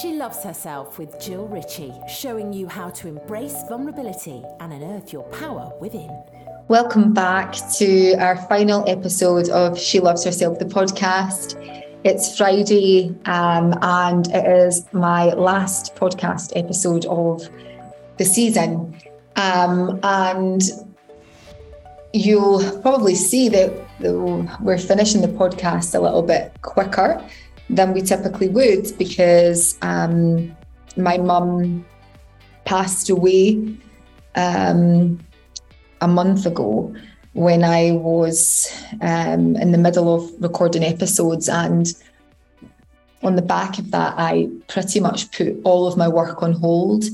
She loves herself with Jill Ritchie, showing you how to embrace vulnerability and unearth your power within. Welcome back to our final episode of She Loves Herself, the podcast. It's Friday, um, and it is my last podcast episode of the season. Um, and you'll probably see that we're finishing the podcast a little bit quicker than we typically would because um, my mum passed away um, a month ago when I was um, in the middle of recording episodes. And on the back of that, I pretty much put all of my work on hold.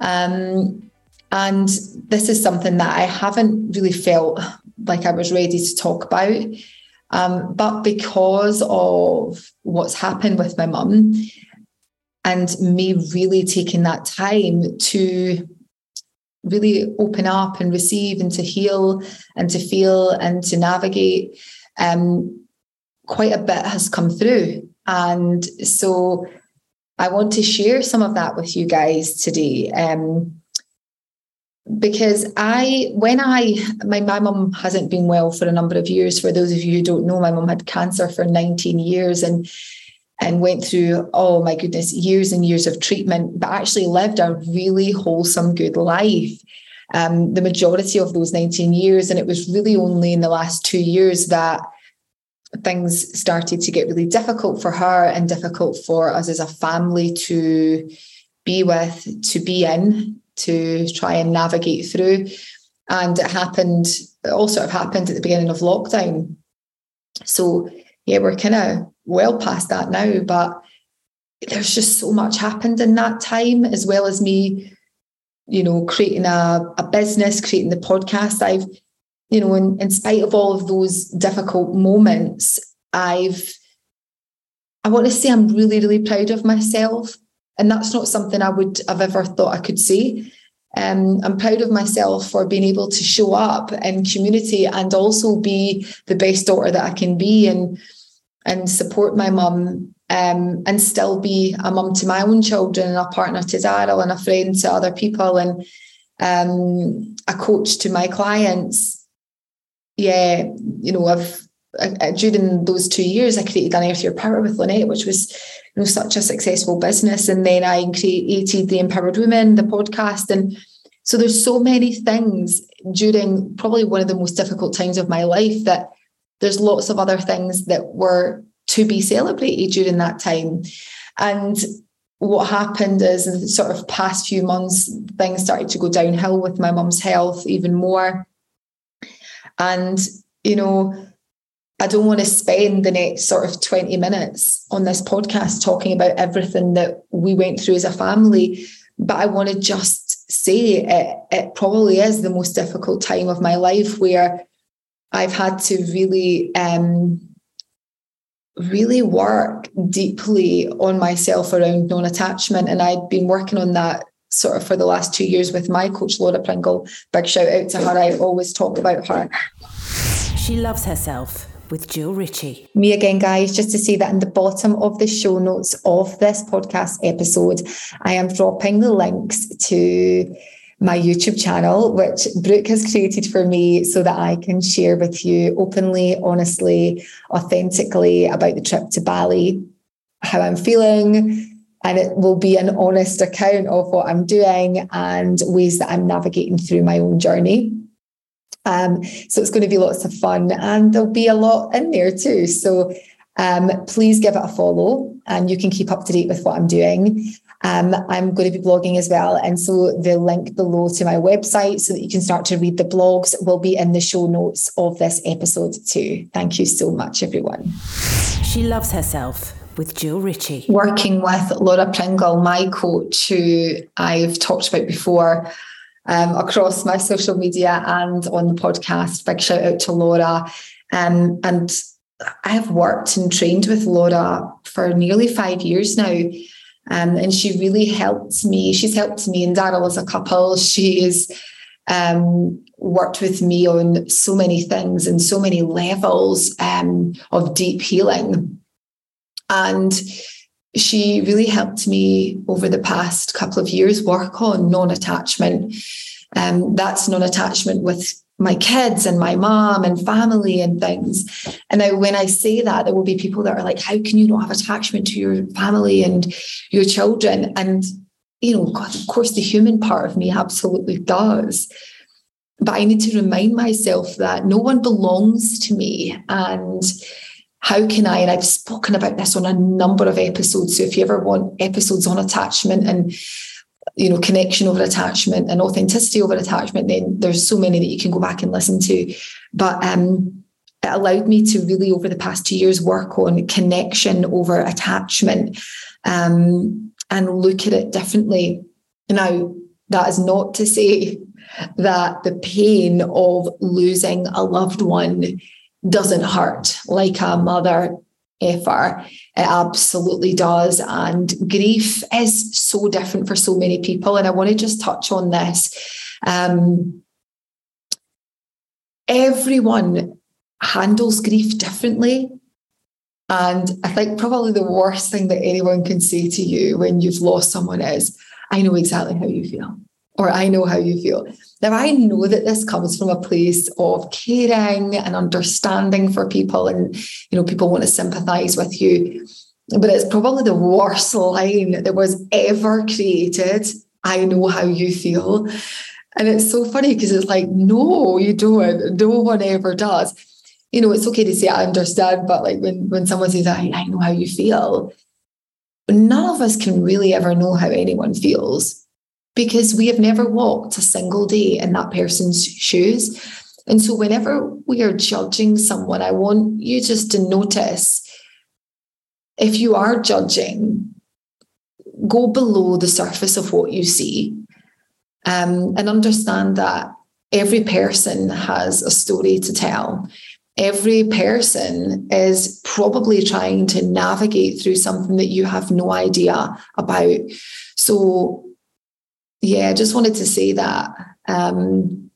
Um, and this is something that I haven't really felt like I was ready to talk about. Um, but because of what's happened with my mum and me really taking that time to really open up and receive and to heal and to feel and to navigate, um, quite a bit has come through. And so I want to share some of that with you guys today. Um, because I, when I, my, my mum hasn't been well for a number of years. For those of you who don't know, my mum had cancer for 19 years and and went through, oh my goodness, years and years of treatment, but actually lived a really wholesome, good life. Um, the majority of those 19 years. And it was really only in the last two years that things started to get really difficult for her and difficult for us as a family to be with, to be in, to try and navigate through. And it happened, it all sort of happened at the beginning of lockdown. So, yeah, we're kind of well past that now, but there's just so much happened in that time, as well as me, you know, creating a, a business, creating the podcast. I've, you know, in, in spite of all of those difficult moments, I've, I want to say I'm really, really proud of myself and that's not something I would have ever thought I could say. Um, I'm proud of myself for being able to show up in community and also be the best daughter that I can be and and support my mum um, and still be a mum to my own children and a partner to Daryl and a friend to other people and um, a coach to my clients. Yeah, you know, I've I, uh, during those two years, I created Unearth Your Power with Lynette, which was you know such a successful business. And then I created the Empowered Women, the podcast, and so there's so many things during probably one of the most difficult times of my life that there's lots of other things that were to be celebrated during that time. And what happened is in the sort of past few months, things started to go downhill with my mum's health even more. And, you know, I don't want to spend the next sort of 20 minutes on this podcast talking about everything that we went through as a family, but I want to just say it, it probably is the most difficult time of my life where I've had to really, um, really work deeply on myself around non attachment. And I'd been working on that sort of for the last two years with my coach, Laura Pringle. Big shout out to her. I always talk about her. She loves herself with Jill Ritchie. Me again, guys, just to say that in the bottom of the show notes of this podcast episode, I am dropping the links to my YouTube channel, which Brooke has created for me so that I can share with you openly, honestly, authentically about the trip to Bali, how I'm feeling. And it will be an honest account of what I'm doing and ways that I'm navigating through my own journey. Um, so it's going to be lots of fun and there'll be a lot in there too. So um, please give it a follow and you can keep up to date with what I'm doing. Um, I'm going to be blogging as well. And so the link below to my website so that you can start to read the blogs will be in the show notes of this episode too. Thank you so much, everyone. She loves herself with Jill Ritchie. Working with Laura Pringle, my coach, who I've talked about before um, across my social media and on the podcast. Big shout out to Laura. Um, and I have worked and trained with Laura for nearly five years now. Um, and she really helped me. She's helped me and Daryl as a couple. She has um, worked with me on so many things and so many levels um, of deep healing. And she really helped me over the past couple of years work on non-attachment. Um, that's non-attachment with my kids and my mom and family and things. And now when I say that, there will be people that are like, how can you not have attachment to your family and your children? And, you know, God, of course, the human part of me absolutely does. But I need to remind myself that no one belongs to me. And how can I, and I've spoken about this on a number of episodes. So if you ever want episodes on attachment and you know, connection over attachment and authenticity over attachment, then there's so many that you can go back and listen to. But um, it allowed me to really, over the past two years, work on connection over attachment um, and look at it differently. Now, that is not to say that the pain of losing a loved one doesn't hurt like a mother effer. It absolutely does. And grief is so different for so many people. And I want to just touch on this. Um, everyone handles grief differently. And I think probably the worst thing that anyone can say to you when you've lost someone is, I know exactly how you feel, or I know how you feel. Now, I know that this comes from a place of caring and understanding for people, and you know, people want to sympathize with you. But it's probably the worst line that was ever created. I know how you feel. And it's so funny because it's like, no, you don't. No one ever does. You know, it's okay to say I understand, but like when, when someone says, I, I know how you feel, none of us can really ever know how anyone feels because we have never walked a single day in that person's shoes. And so, whenever we are judging someone, I want you just to notice if you are judging, go below the surface of what you see um, and understand that every person has a story to tell. Every person is probably trying to navigate through something that you have no idea about. So, yeah, I just wanted to say that. Um,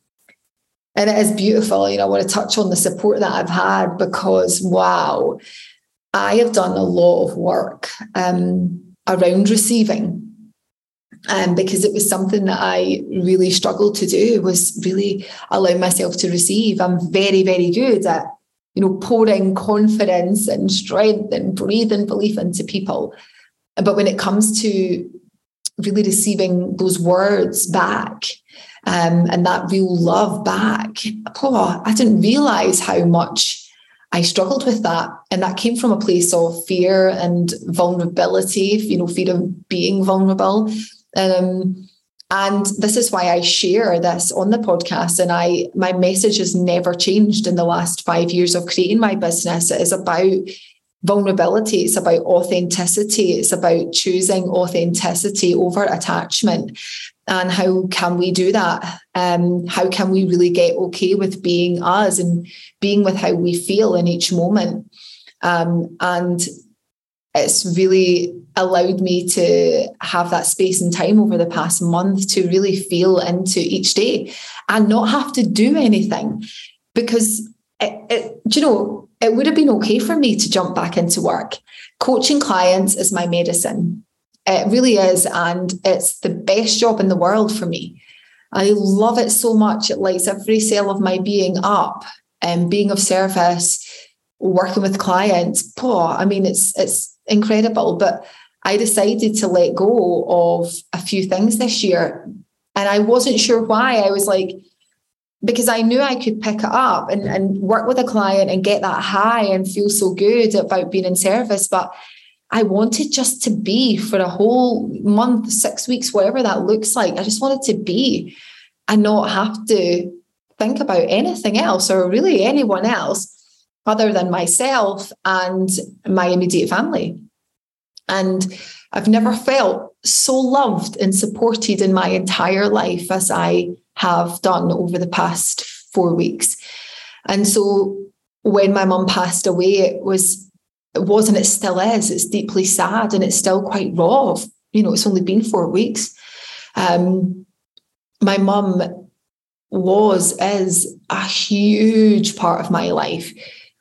and it is beautiful. You know, I want to touch on the support that I've had because, wow, I have done a lot of work um, around receiving. Um, because it was something that I really struggled to do was really allow myself to receive. I'm very, very good at, you know, pouring confidence and strength and breathing belief into people. But when it comes to really receiving those words back um, and that real love back. Oh, I didn't realize how much I struggled with that. And that came from a place of fear and vulnerability, you know, fear of being vulnerable. Um, and this is why I share this on the podcast. And I my message has never changed in the last five years of creating my business. It is about vulnerability. It's about authenticity. It's about choosing authenticity over attachment. And how can we do that? Um, how can we really get okay with being us and being with how we feel in each moment? Um, and it's really allowed me to have that space and time over the past month to really feel into each day and not have to do anything because it, it, do you know it would have been okay for me to jump back into work. Coaching clients is my medicine. It really is. And it's the best job in the world for me. I love it so much. It lights every cell of my being up and being of service, working with clients. Oh, I mean, it's it's incredible. But I decided to let go of a few things this year. And I wasn't sure why. I was like, because I knew I could pick it up and, and work with a client and get that high and feel so good about being in service. But I wanted just to be for a whole month, six weeks, whatever that looks like. I just wanted to be and not have to think about anything else or really anyone else other than myself and my immediate family. And I've never felt so loved and supported in my entire life as I have done over the past four weeks. And so when my mum passed away, it was it was and it still is. It's deeply sad and it's still quite raw. You know, it's only been four weeks. Um, my mum was is a huge part of my life.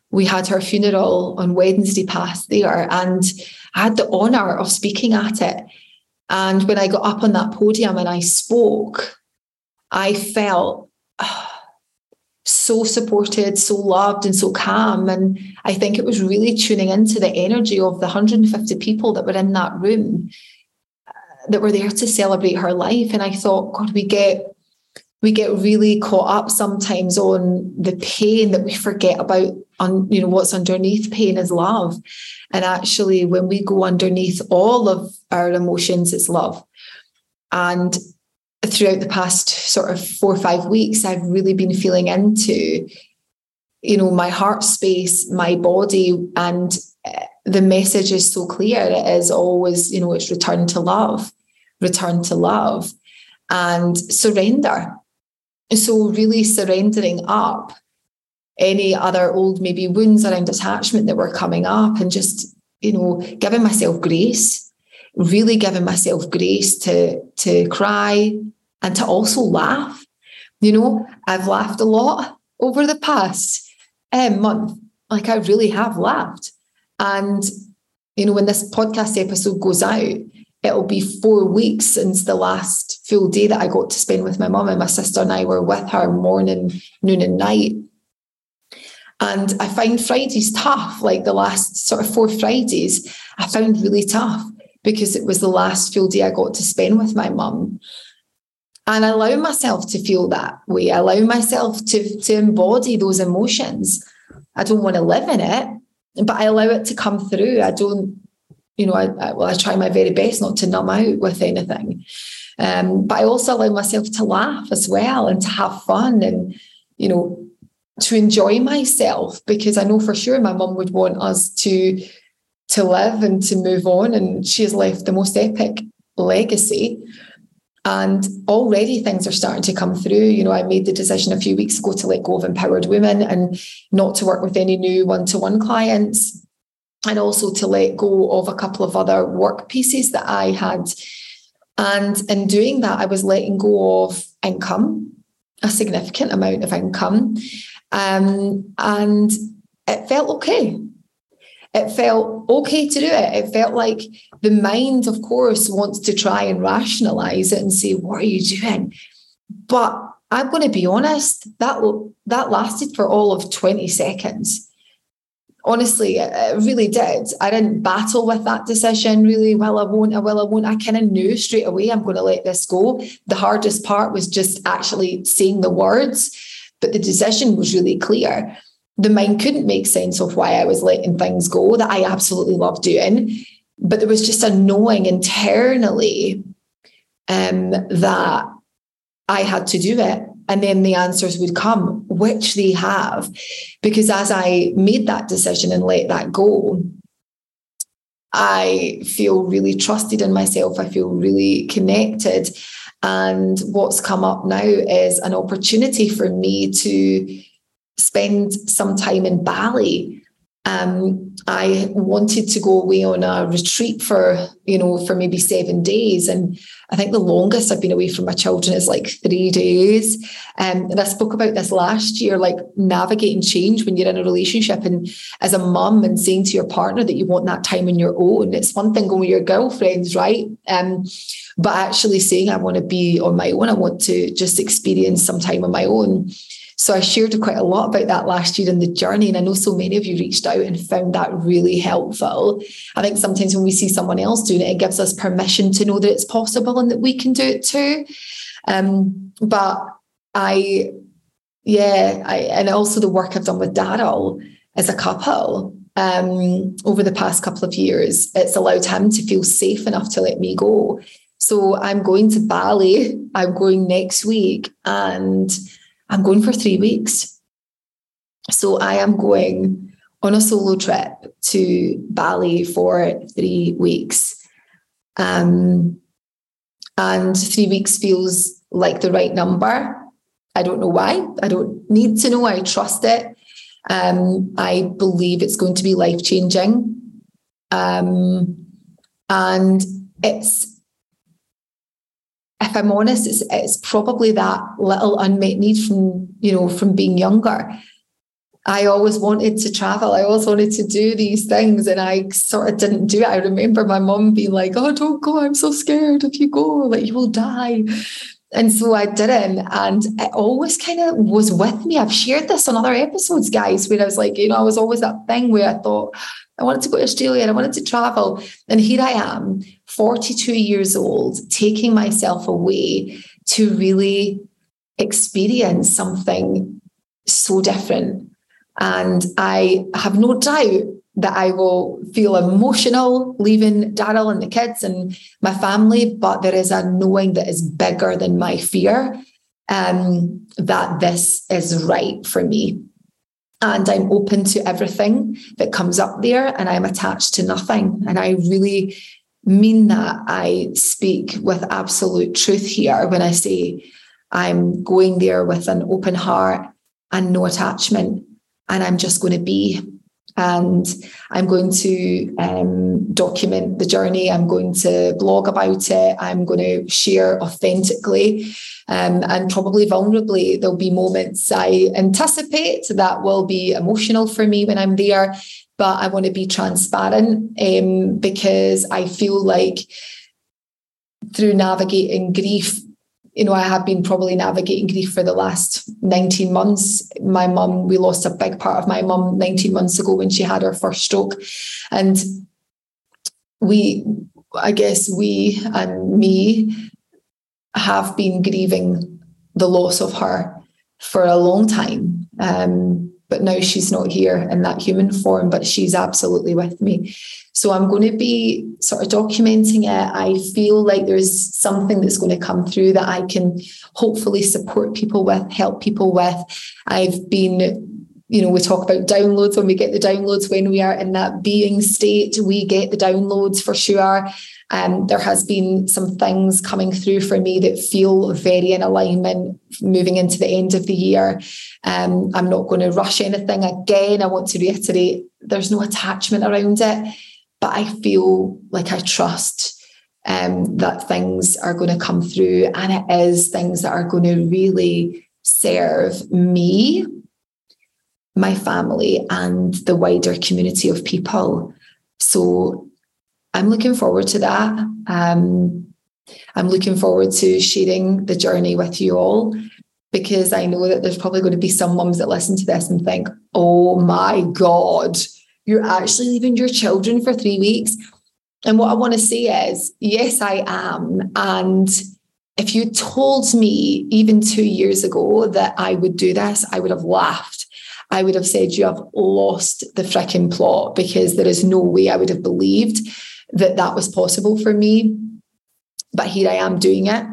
We had her funeral on Wednesday past there, and I had the honor of speaking at it. And when I got up on that podium and I spoke, I felt so supported, so loved, and so calm. And I think it was really tuning into the energy of the 150 people that were in that room uh, that were there to celebrate her life. And I thought, God, we get we get really caught up sometimes on the pain that we forget about on you know what's underneath pain is love and actually when we go underneath all of our emotions it's love and throughout the past sort of four or five weeks i've really been feeling into you know my heart space my body and eh, the message is so clear it is always you know it's return to love return to love and surrender. So, really surrendering up any other old maybe wounds around attachment that were coming up and just, you know, giving myself grace, really giving myself grace to, to cry and to also laugh. You know, I've laughed a lot over the past um, month. Like, I really have laughed. And, you know, when this podcast episode goes out, it'll be four weeks since the last full day that I got to spend with my mum and my sister and I were with her morning, noon, and night. And I find Fridays tough, like the last sort of four Fridays, I found really tough because it was the last full day I got to spend with my mum. And I allow myself to feel that way. I allow myself to, to embody those emotions. I don't want to live in it, but I allow it to come through. I don't you know, I, I, well, I try my very best not to numb out with anything. Um, but I also allow myself to laugh as well and to have fun and, you know, to enjoy myself because I know for sure my mum would want us to to live and to move on. And she has left the most epic legacy. And already things are starting to come through. You know, I made the decision a few weeks ago to let go of empowered women and not to work with any new one-to-one clients and also to let go of a couple of other work pieces that I had. And in doing that, I was letting go of income, a significant amount of income. Um, and it felt okay. It felt okay to do it. It felt like the mind, of course, wants to try and rationalize it and say, What are you doing? But I'm going to be honest, that, that lasted for all of 20 seconds honestly, it really did. I didn't battle with that decision really. Well, I won't, I will, I won't. I kind of knew straight away I'm going to let this go. The hardest part was just actually saying the words, but the decision was really clear. The mind couldn't make sense of why I was letting things go that I absolutely love doing. But there was just a knowing internally um, that I had to do it and then the answers would come, which they have. Because as I made that decision and let that go, I feel really trusted in myself. I feel really connected. And what's come up now is an opportunity for me to spend some time in Bali. Um, I wanted to go away on a retreat for, you know, for maybe seven days. And I think the longest I've been away from my children is like three days. Um, and I spoke about this last year, like navigating change when you're in a relationship and as a mum and saying to your partner that you want that time on your own. It's one thing going with your girlfriends, right? Um, but actually saying I want to be on my own, I want to just experience some time on my own. So I shared quite a lot about that last year in the journey. And I know so many of you reached out and found that really helpful. I think sometimes when we see someone else doing it, it gives us permission to know that it's possible and that we can do it too. Um, but I, yeah, I, and also the work I've done with Daryl as a couple um, over the past couple of years, it's allowed him to feel safe enough to let me go. So I'm going to Bali. I'm going next week, and I'm going for three weeks. So I am going on a solo trip to Bali for three weeks. Um, and three weeks feels like the right number. I don't know why. I don't need to know. I trust it. Um, I believe it's going to be life changing. Um, and it's if I'm honest, it's it's probably that little unmet need from you know from being younger. I always wanted to travel. I always wanted to do these things, and I sort of didn't do it. I remember my mum being like, "Oh, don't go! I'm so scared. If you go, like you will die." And so I didn't. And it always kind of was with me. I've shared this on other episodes, guys, where I was like, you know, I was always that thing where I thought I wanted to go to Australia and I wanted to travel. And here I am, 42 years old, taking myself away to really experience something so different. And I have no doubt that I will feel emotional leaving Daryl and the kids and my family, but there is a knowing that is bigger than my fear um, that this is right for me. And I'm open to everything that comes up there, and I'm attached to nothing. And I really mean that. I speak with absolute truth here when I say I'm going there with an open heart and no attachment, and I'm just going to be and I'm going to um, document the journey. I'm going to blog about it. I'm going to share authentically um, and probably vulnerably. There'll be moments I anticipate that will be emotional for me when I'm there, but I want to be transparent um, because I feel like through navigating grief, you know, I have been probably navigating grief for the last 19 months. My mum, we lost a big part of my mum 19 months ago when she had her first stroke. And we, I guess we and me have been grieving the loss of her for a long time. Um, but now she's not here in that human form, but she's absolutely with me. So I'm going to be sort of documenting it. I feel like there's something that's going to come through that I can hopefully support people with, help people with. I've been you know, we talk about downloads when we get the downloads when we are in that being state, we get the downloads for sure. Um, there has been some things coming through for me that feel very in alignment moving into the end of the year. Um, I'm not going to rush anything. Again, I want to reiterate there's no attachment around it, but I feel like I trust um, that things are going to come through and it is things that are going to really serve me, my family, and the wider community of people. So I'm looking forward to that. Um, I'm looking forward to sharing the journey with you all because I know that there's probably going to be some mums that listen to this and think, oh my God, you're actually leaving your children for three weeks. And what I want to say is, yes, I am. And if you told me even two years ago that I would do this, I would have laughed. I would have said, You have lost the freaking plot because there is no way I would have believed that that was possible for me. But here I am doing it.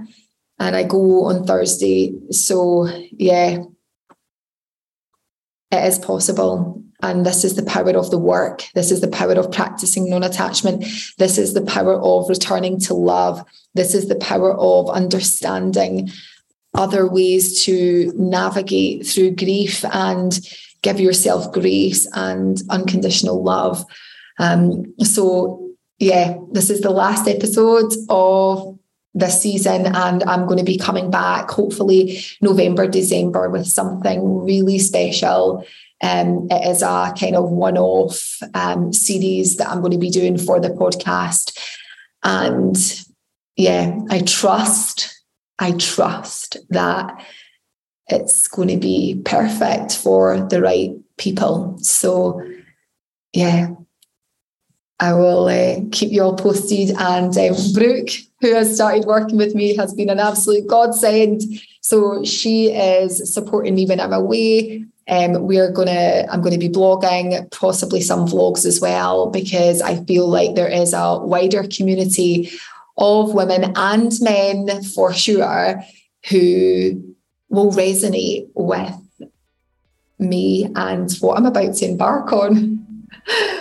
And I go on Thursday. So, yeah, it is possible. And this is the power of the work. This is the power of practicing non attachment. This is the power of returning to love. This is the power of understanding other ways to navigate through grief and give yourself grace and unconditional love. Um, so yeah, this is the last episode of this season, and I'm going to be coming back hopefully November, December with something really special. Um, it is a kind of one off um, series that I'm going to be doing for the podcast. And yeah, I trust, I trust that it's going to be perfect for the right people. So, yeah, I will uh, keep you all posted. And um, Brooke, who has started working with me, has been an absolute godsend. So she is supporting me when I'm away. Um, we're gonna, I'm going to be blogging, possibly some vlogs as well, because I feel like there is a wider community of women and men for sure who will resonate with me and what I'm about to embark on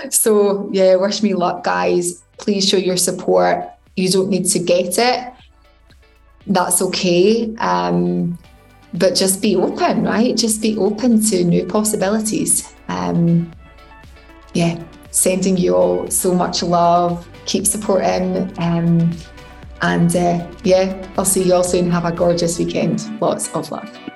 so yeah, wish me luck, guys. Please show your support. You don't need to get it. That's okay. Um, but just be open, right? Just be open to new possibilities. Um, yeah, sending you all so much love. Keep supporting. Um, and uh, yeah, I'll see you all soon. Have a gorgeous weekend. Lots of love.